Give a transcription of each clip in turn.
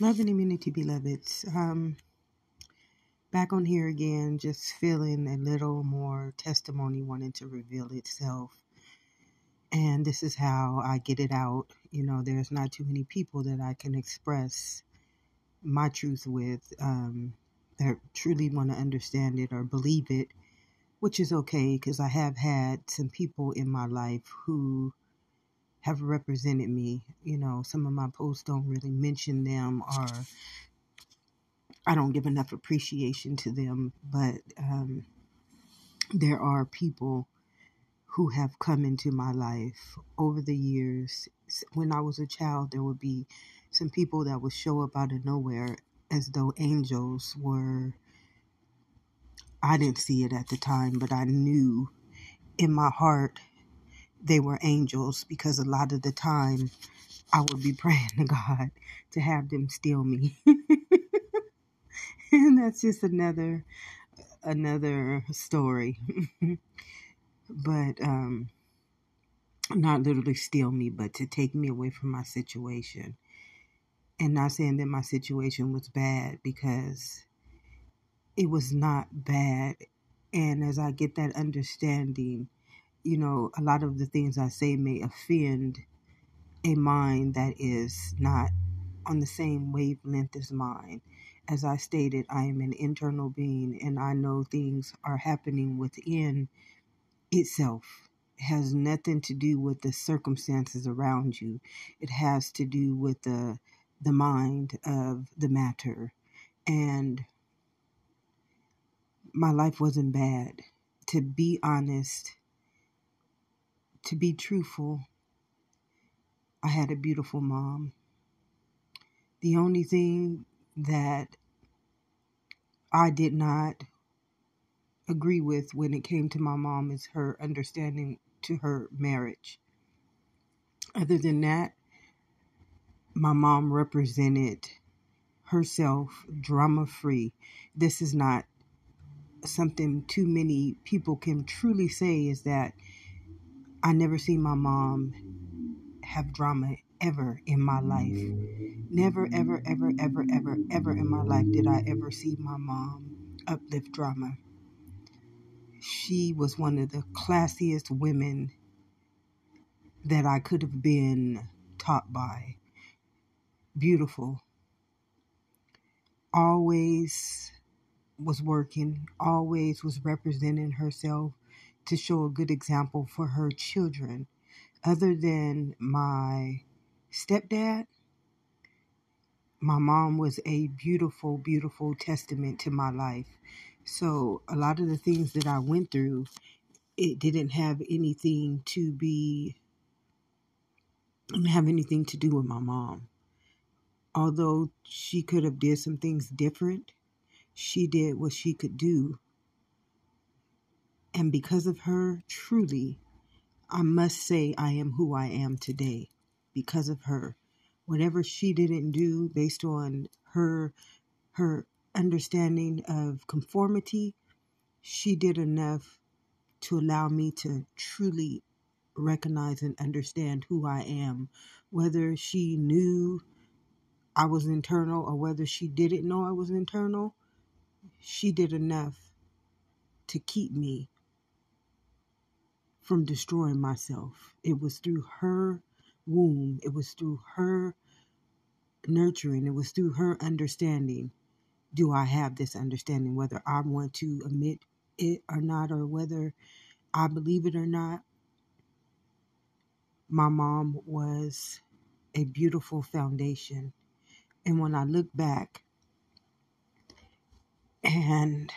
Love and immunity, beloveds. Um, back on here again, just feeling a little more testimony wanting to reveal itself. And this is how I get it out. You know, there's not too many people that I can express my truth with um, that truly want to understand it or believe it, which is okay because I have had some people in my life who have represented me. You know, some of my posts don't really mention them or I don't give enough appreciation to them, but um, there are people who have come into my life over the years. When I was a child, there would be some people that would show up out of nowhere as though angels were. I didn't see it at the time, but I knew in my heart they were angels because a lot of the time I would be praying to God to have them steal me. and that's just another another story. but um not literally steal me, but to take me away from my situation. And not saying that my situation was bad because it was not bad. And as I get that understanding, you know, a lot of the things I say may offend a mind that is not on the same wavelength as mine. As I stated, I am an internal being and I know things are happening within itself. It has nothing to do with the circumstances around you. It has to do with the the mind of the matter. And my life wasn't bad. To be honest, to be truthful, I had a beautiful mom. The only thing that I did not agree with when it came to my mom is her understanding to her marriage. Other than that, my mom represented herself drama free. This is not something too many people can truly say is that I never see my mom have drama ever in my life. Never, ever, ever, ever, ever, ever in my life did I ever see my mom uplift drama. She was one of the classiest women that I could have been taught by. Beautiful. Always was working, always was representing herself to show a good example for her children. Other than my stepdad, my mom was a beautiful, beautiful testament to my life. So, a lot of the things that I went through, it didn't have anything to be, didn't have anything to do with my mom. Although she could have did some things different, she did what she could do and because of her, truly, I must say I am who I am today because of her. Whatever she didn't do based on her her understanding of conformity, she did enough to allow me to truly recognize and understand who I am. Whether she knew I was internal or whether she didn't know I was internal, she did enough to keep me from destroying myself. It was through her womb, it was through her nurturing, it was through her understanding. Do I have this understanding, whether I want to admit it or not, or whether I believe it or not? My mom was a beautiful foundation. And when I look back and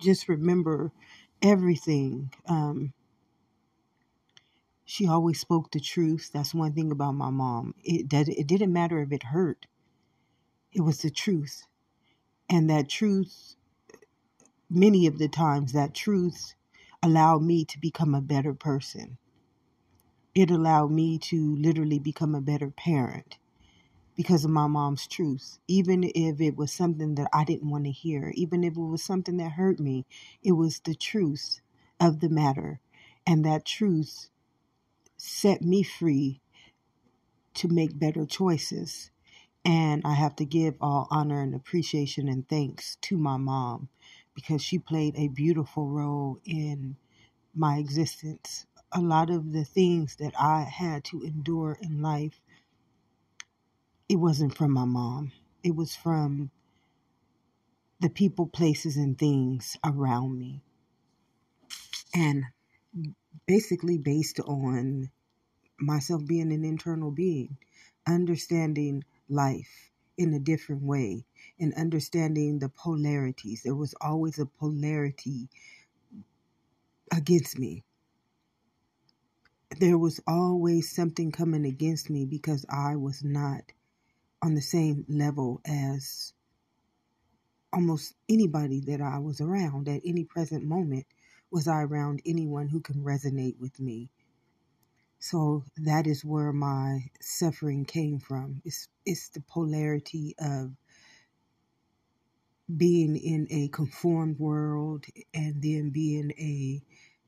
just remember everything, um, she always spoke the truth. That's one thing about my mom. It that it didn't matter if it hurt. It was the truth. And that truth many of the times that truth allowed me to become a better person. It allowed me to literally become a better parent because of my mom's truth. Even if it was something that I didn't want to hear, even if it was something that hurt me, it was the truth of the matter. And that truth set me free to make better choices. And I have to give all honor and appreciation and thanks to my mom because she played a beautiful role in my existence. A lot of the things that I had to endure in life, it wasn't from my mom. It was from the people, places, and things around me. And basically based on myself being an internal being, understanding life in a different way and understanding the polarities. There was always a polarity against me. There was always something coming against me because I was not on the same level as almost anybody that I was around at any present moment. Was I around anyone who can resonate with me? So that is where my suffering came from. It's it's the polarity of being in a conformed world and then being a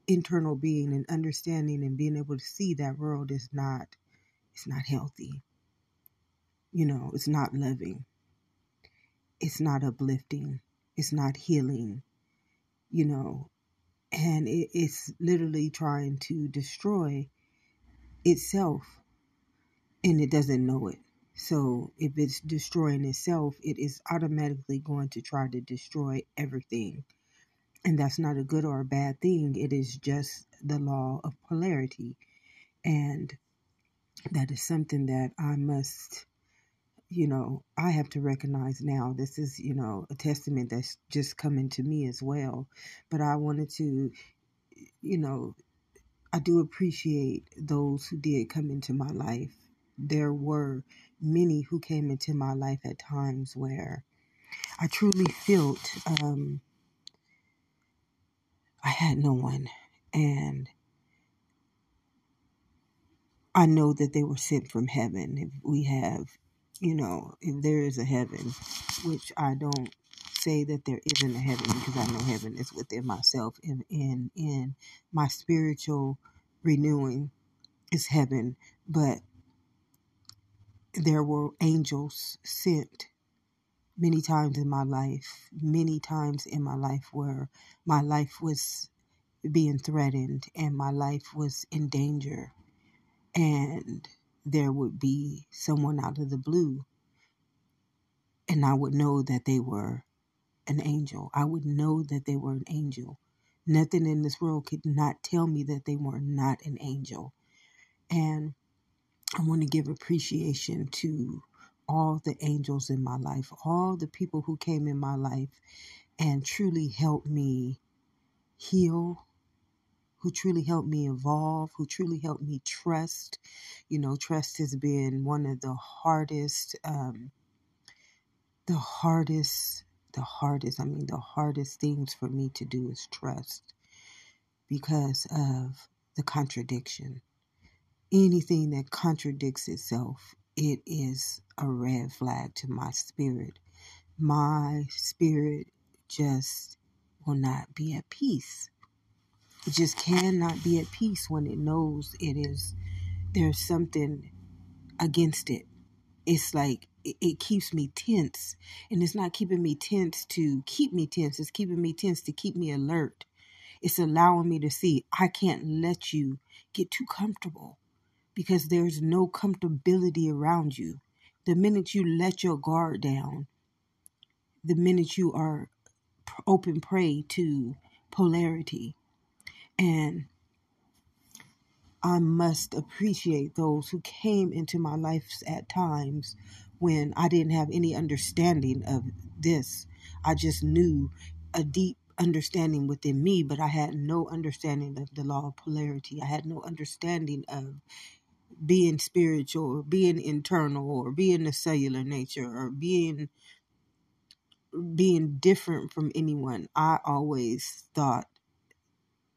internal being and understanding and being able to see that world is not it's not healthy. You know, it's not loving. It's not uplifting. It's not healing. You know, and it, it's literally trying to destroy itself and it doesn't know it. So if it's destroying itself, it is automatically going to try to destroy everything. And that's not a good or a bad thing. It is just the law of polarity. And that is something that I must, you know, I have to recognize now. This is, you know, a testament that's just coming to me as well. But I wanted to, you know, I do appreciate those who did come into my life. There were many who came into my life at times where I truly felt um, I had no one. And I know that they were sent from heaven. If we have, you know, if there is a heaven, which I don't say that there isn't a heaven because I know heaven is within myself and in in my spiritual renewing is heaven, but there were angels sent many times in my life, many times in my life where my life was being threatened and my life was in danger. And there would be someone out of the blue and I would know that they were an angel. I would know that they were an angel. Nothing in this world could not tell me that they were not an angel. And I want to give appreciation to all the angels in my life, all the people who came in my life and truly helped me heal, who truly helped me evolve, who truly helped me trust. You know, trust has been one of the hardest, um, the hardest the hardest, I mean, the hardest things for me to do is trust because of the contradiction. Anything that contradicts itself, it is a red flag to my spirit. My spirit just will not be at peace. It just cannot be at peace when it knows it is there's something against it. It's like it, keeps me tense. And it's not keeping me tense to keep me tense, it's keeping me tense to keep me alert. It's allowing me to see I can't let you get too comfortable because there's no comfortability around you. The minute you let your guard down, the minute you are open prey to polarity. And I must appreciate those who came into my life at times when I didn't have any understanding of this. I just knew a deep understanding within me, but I had no understanding of the law of polarity. I had no understanding of being spiritual or being internal or being a cellular nature or being being different from anyone. I always thought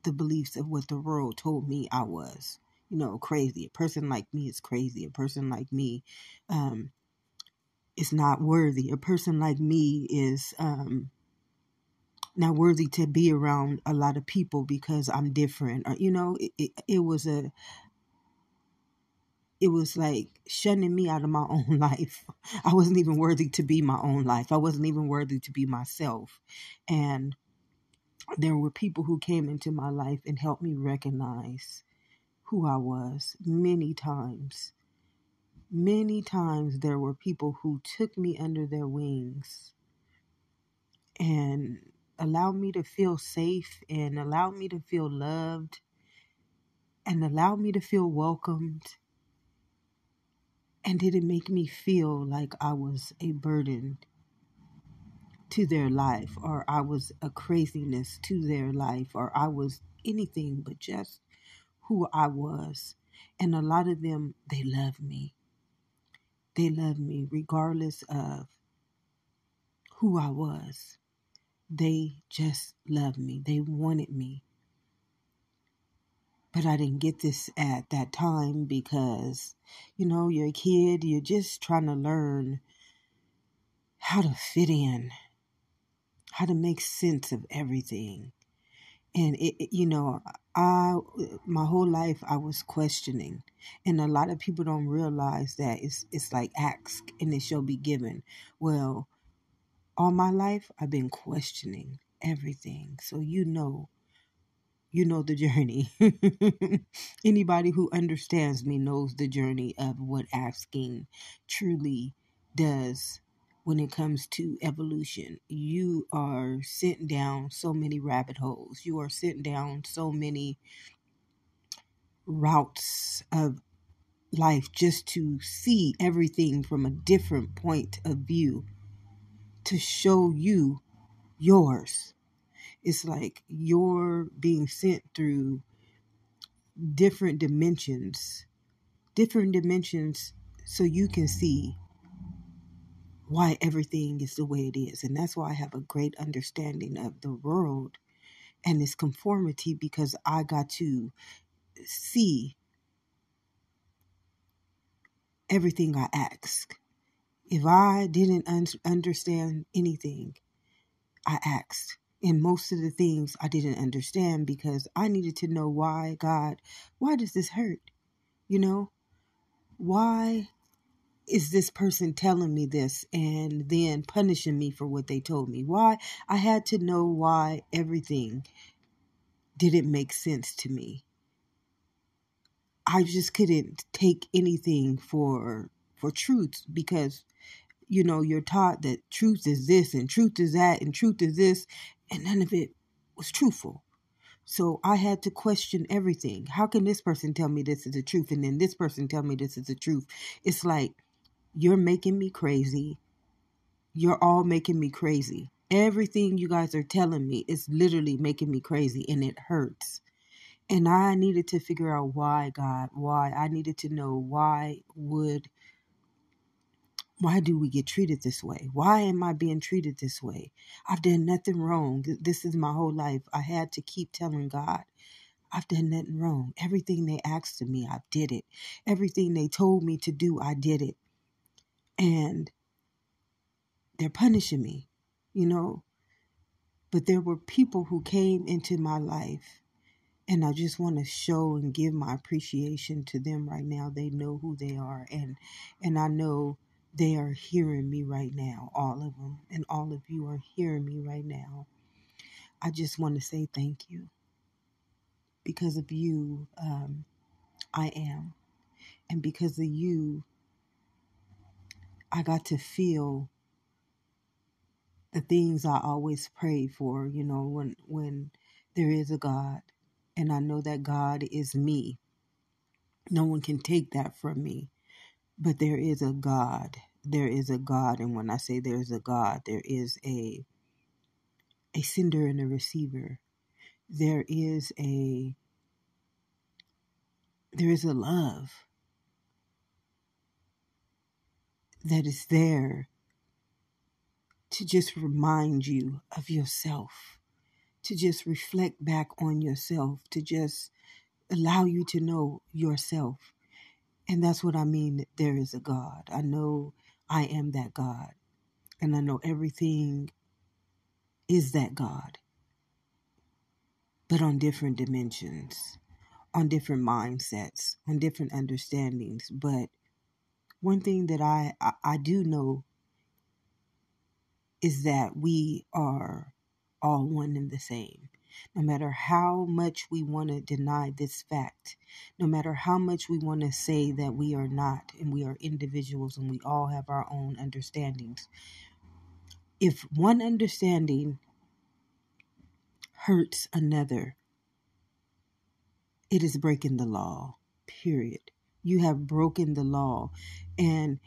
the beliefs of what the world told me I was. You know, crazy. A person like me is crazy. A person like me um, is not worthy. A person like me is um, not worthy to be around a lot of people because I'm different. Or you know, it, it, it was a it was like shunning me out of my own life. I wasn't even worthy to be my own life. I wasn't even worthy to be myself. And there were people who came into my life and helped me recognize who I was many times. Many times there were people who took me under their wings and allowed me to feel safe and allowed me to feel loved and allowed me to feel welcomed and didn't make me feel like I was a burden to their life or I was a craziness to their life or I was anything but just who I was. And a lot of them, they love me. They love me regardless of who I was. They just loved me. They wanted me. But I didn't get this at that time because, you know, you're a kid, you're just trying to learn how to fit in, how to make sense of everything. And it, it, you know, I my whole life I was questioning, and a lot of people don't realize that it's it's like ask and it shall be given. Well, all my life I've been questioning everything, so you know you know the journey. Anybody who understands me knows the journey of what asking truly does when it comes to evolution. You are sent down so many rabbit holes, you are sent down so many routes of life just to see everything from a different point of view to show you yours it's like you're being sent through different dimensions, different dimensions, so you can see why everything is the way it is. And that's why I have a great understanding of the world and its conformity because I got to see everything I ask. If I didn't un- understand anything, I asked. And most of the things I didn't understand because I needed to know why, God, why does this hurt? You know, why is this person telling me this and then punishing me for what they told me? Why? I had to know why everything didn't make sense to me. I just couldn't take anything for for truth because you know you're taught that truth is this and truth is that and truth is this and none of it was truthful. So I had to question everything. How can this person tell me this is the truth and then this person tell me this is the truth? It's like you're making me crazy. You're all making me crazy. Everything you guys are telling me is literally making me crazy and it hurts. And I needed to figure out why, God, why. I needed to know why would why do we get treated this way? Why am I being treated this way? I've done nothing wrong. This is my whole life. I had to keep telling God, I've done nothing wrong. Everything they asked of me, I did it. Everything they told me to do, I did it. And they're punishing me, you know. But there were people who came into my life and I just want to show and give my appreciation to them right now. They know who they are and and I know they are hearing me right now, all of them, and all of you are hearing me right now. I just want to say thank you. Because of you, um, I am. And because of you, I got to feel the things I always pray for, you know, when when there is a God and I know that God is me. No one can take that from me. But there is a God. There is a God. And when I say there's a God, there is a a sender and a receiver. There is a there is a love that is there to just remind you of yourself, to just reflect back on yourself, to just allow you to know yourself. And that's what I mean. There is a God. I know I am that God. And I know everything is that God, but on different dimensions, on different mindsets, on different understandings. But one thing that I, I, I do know is that we are all one and the same. No matter how much we want to deny this fact, no matter how much we want to say that we are not and we are individuals and we all have our own understandings, if one understanding hurts another, it is breaking the law, period. You have broken the law. And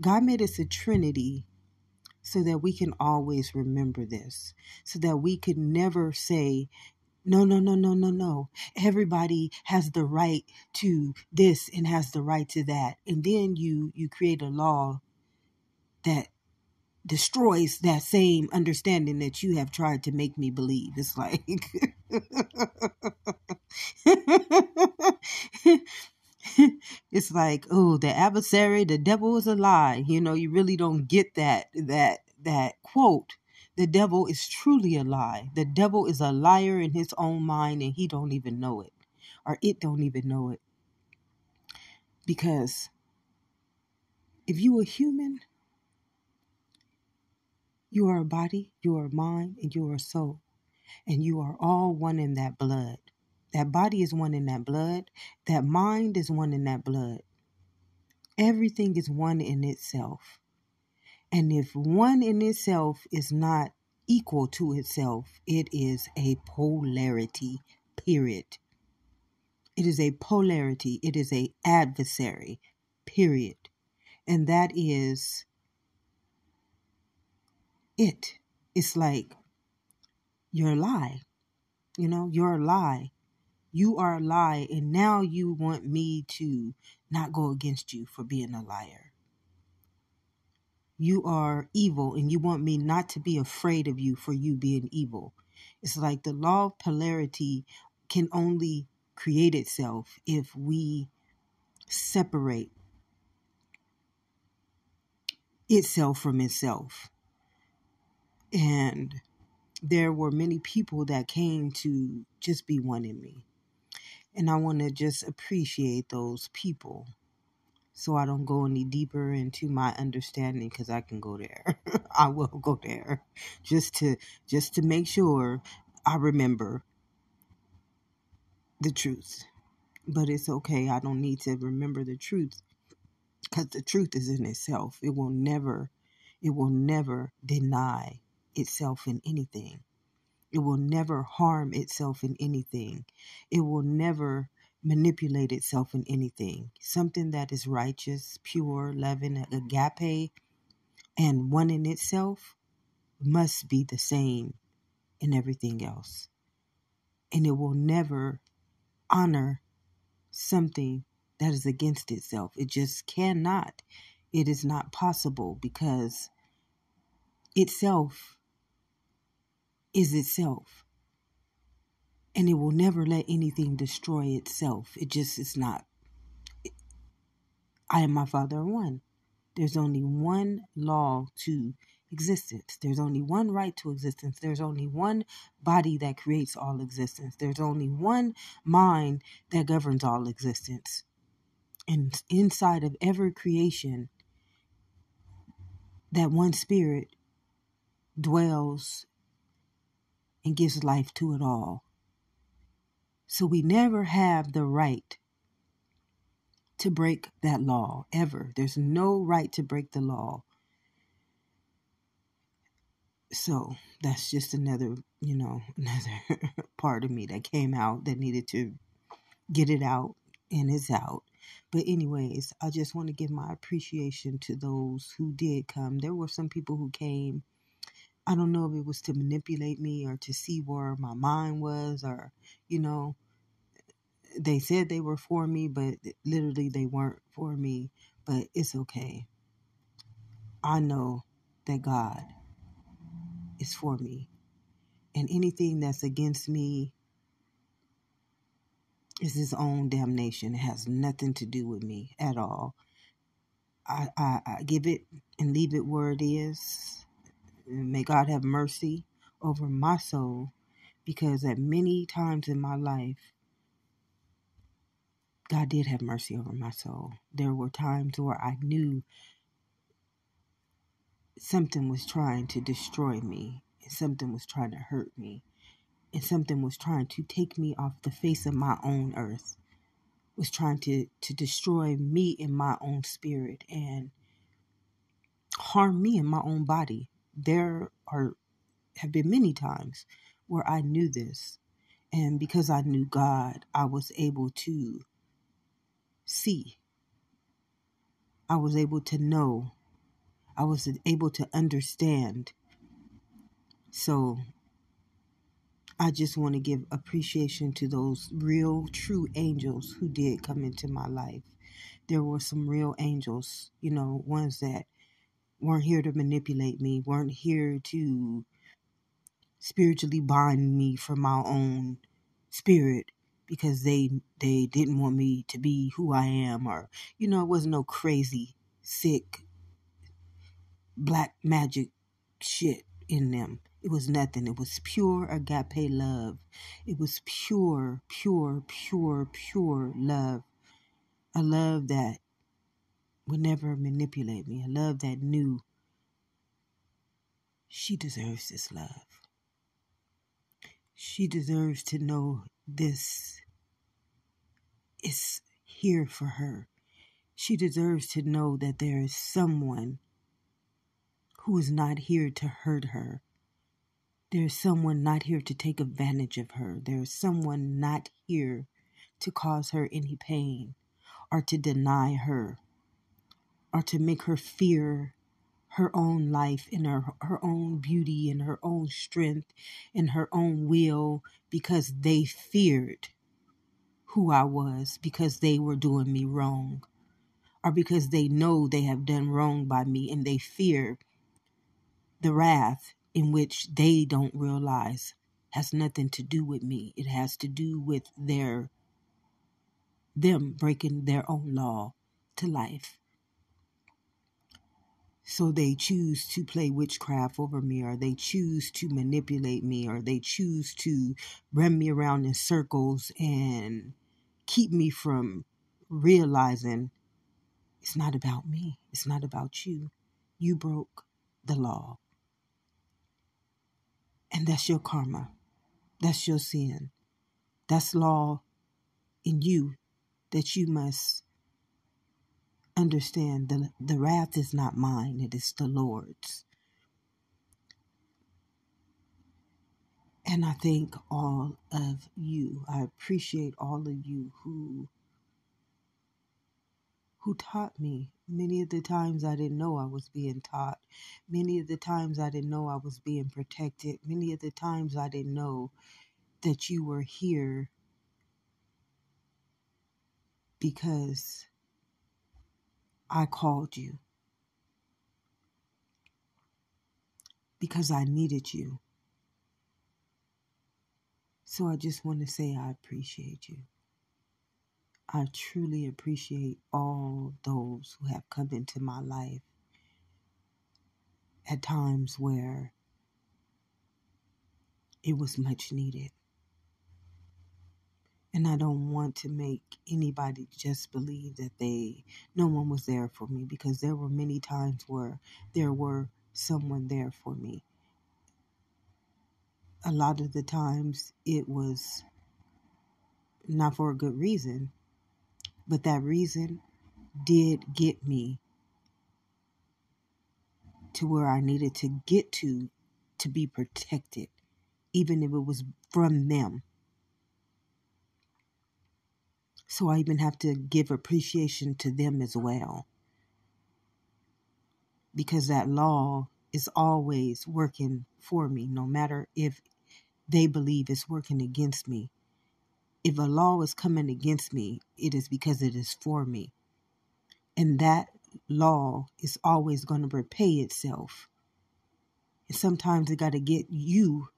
God made us a trinity so that we can always remember this, so that we could never say, no, no, no, no, no, no. Everybody has the right to this and has the right to that. And then you you create a law that destroys that same understanding that you have tried to make me believe. It's like it's like, oh, the adversary, the devil is a lie. You know, you really don't get that that that quote. The devil is truly a lie. The devil is a liar in his own mind and he don't even know it. Or it don't even know it. Because if you are human, you are a body, you are a mind, and you are a soul. And you are all one in that blood. That body is one in that blood. That mind is one in that blood. Everything is one in itself. And if one in itself is not equal to itself, it is a polarity, period. It is a polarity. It is a adversary, period. And that is it. It's like you're a lie. You know, you're a lie. You are a lie, and now you want me to not go against you for being a liar. You are evil, and you want me not to be afraid of you for you being evil. It's like the law of polarity can only create itself if we separate itself from itself. And there were many people that came to just be one in me. And I want to just appreciate those people so I don't go any deeper into my understanding because I can go there. I will go there just to just to make sure I remember the truth. But it's okay. I don't need to remember the truth because the truth is in itself. It will never it will never deny itself in anything. It will never harm itself in anything. It will never manipulate itself in anything. Something that is righteous, pure, loving, agape, and one in itself must be the same in everything else. And it will never honor something that is against itself. It just cannot. It is not possible because itself is itself. And it will never let anything destroy itself. It just is not. I and my Father are one. There's only one law to existence. There's only one right to existence. There's only one body that creates all existence. There's only one mind that governs all existence. And inside of every creation, that one spirit dwells and gives life to it all. So we never have the right to break that law, ever. There's no right to break the law. So that's just another, you know, another part of me that came out that needed to get it out and it's out. But, anyways, I just want to give my appreciation to those who did come. There were some people who came I don't know if it was to manipulate me or to see where my mind was or, you know, they said they were for me, but literally they weren't for me. But it's okay. I know that God is for me. And anything that's against me is his own damnation. It has nothing to do with me at all. I, I, I give it and leave it where it is may God have mercy over my soul because at many times in my life, God did have mercy over my soul. There were times where I knew something was trying to destroy me, and something was trying to hurt me, and something was trying to take me off the face of my own earth, was trying to, to destroy me in my own spirit and harm me in my own body. There are have been many times where I knew this. And because I knew God, I was able to see. I was able to know. I was able to understand. So I just want to give appreciation to those real, true angels who did come into my life. There were some real angels, you know, ones that weren't here to manipulate me, weren't here to spiritually bind me from my own spirit because they they didn't want me to be who I am or you know it wasn't no crazy sick black magic shit in them. It was nothing. It was pure agape love. It was pure pure pure pure love. A love that would never manipulate me a love that knew she deserves this love she deserves to know this is here for her. She deserves to know that there is someone who is not here to hurt her. There is someone not here to take advantage of her. There is someone not here to cause her any pain or to deny her or to make her fear her own life and her, her own beauty and her own strength and her own will because they feared who I was because they were doing me wrong or because they know they have done wrong by me and they fear the wrath in which they don't realize has nothing to do with me. It has to do with their them breaking their own law to life. So they choose to play witchcraft over me, or they choose to manipulate me, or they choose to run me around in circles and keep me from realizing it's not about me, it's not about you. You broke the law. And that's your karma. That's your sin. That's law in you that you must understand the, the wrath is not mine, it is the Lord's. And I thank all of you. I appreciate all of you who who taught me. Many of the times I didn't know I was being taught. Many of the times I didn't know I was being protected. Many of the times I didn't know that you were here because I called you because I needed you. So I just want to say I appreciate you. I truly appreciate all those who have come into my life at times where it was much needed. And I don't want to make anybody just believe that they, no one was there for me because there were many times where there were someone there for me. A lot of the times it was not for a good reason, but that reason did get me to where I needed to get to to be protected, even if it was from them. So I even have to give appreciation to them as well. Because that law is always working for me, no matter if they believe it's working against me. If a law is coming against me, it is because it is for me. And that law is always going to repay itself. And sometimes it got to get you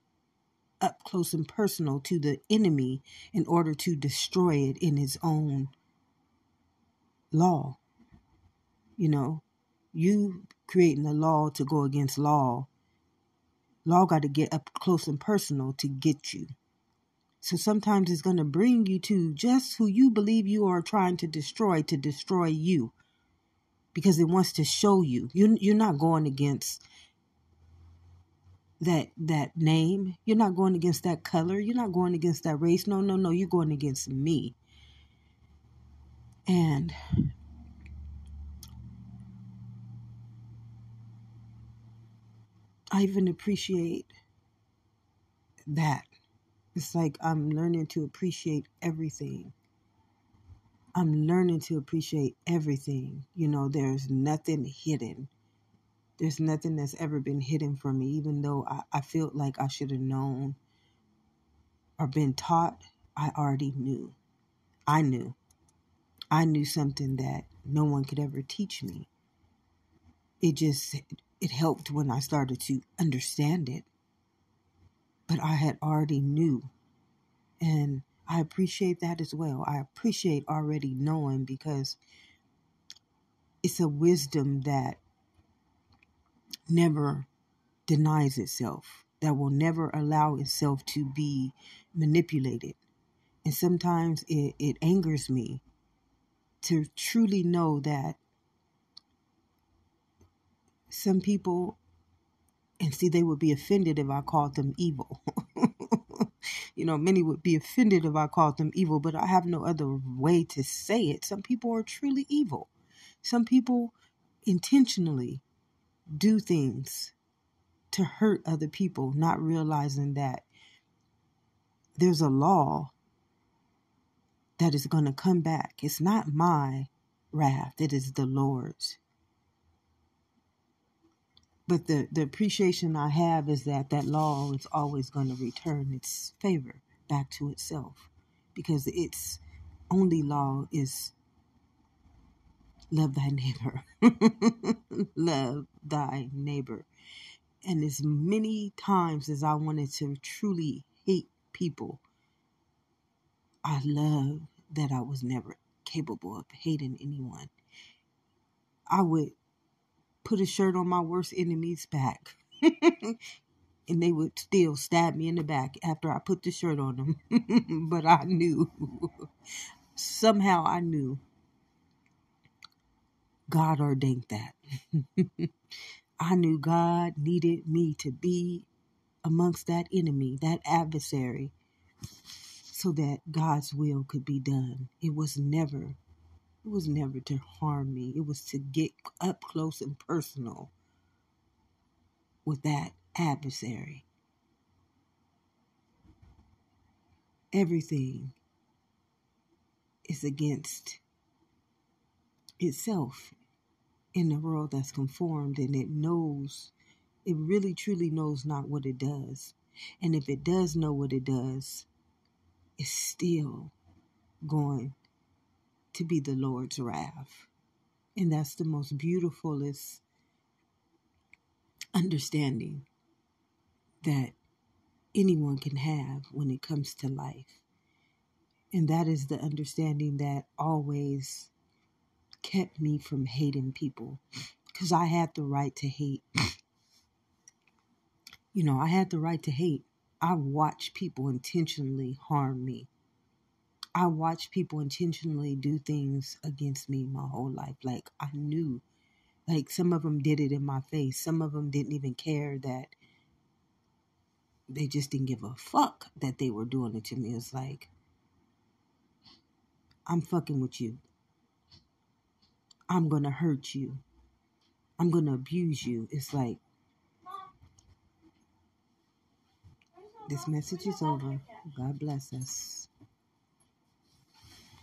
up close and personal to the enemy in order to destroy it in his own law. You know, you creating a law to go against law. Law got to get up close and personal to get you. So sometimes it's going to bring you to just who you believe you are trying to destroy to destroy you because it wants to show you. you you're not going against that that name. You're not going against that color. You're not going against that race. No, no, no. You're going against me. And I even appreciate that. It's like I'm learning to appreciate everything. I'm learning to appreciate everything. You know, there's nothing hidden. There's nothing that's ever been hidden from me, even though I, I felt like I should have known or been taught. I already knew. I knew. I knew something that no one could ever teach me. It just it helped when I started to understand it. But I had already knew. And I appreciate that as well. I appreciate already knowing because it's a wisdom that never denies itself, that will never allow itself to be manipulated. And sometimes it, it angers me to truly know that some people, and see, they would be offended if I called them evil. you know, many would be offended if I called them evil, but I have no other way to say it. Some people are truly evil. Some people intentionally do things to hurt other people, not realizing that there's a law that is going to come back. It's not my wrath, it is the Lord's. But the, the appreciation I have is that that law is always going to return its favor back to itself because its only law is love thy neighbor. love thy neighbor. And as many times as I wanted to truly hate people, I love that I was never capable of hating anyone. I would put a shirt on my worst enemy's back. and they would still stab me in the back after I put the shirt on them. but I knew, somehow I knew God ordained that. I knew God needed me to be amongst that enemy, that adversary, so that God's will could be done. It was never it was never to harm me. It was to get up close and personal with that adversary. Everything is against itself in a world that's conformed and it knows, it really truly knows not what it does. And if it does know what it does, it's still going to be the Lord's wrath. And that's the most beautifulest understanding that anyone can have when it comes to life. And that is the understanding that always kept me from hating people because I had the right to hate. You know, I had the right to hate. I watched people intentionally harm me. I watched people intentionally do things against me my whole life. Like I knew, like some of them did it in my face. Some of them didn't even care that they just didn't give a fuck that they were doing it to me. It's like, I'm fucking with you. I'm going to hurt you. I'm going to abuse you. It's like, this message is over. God bless us.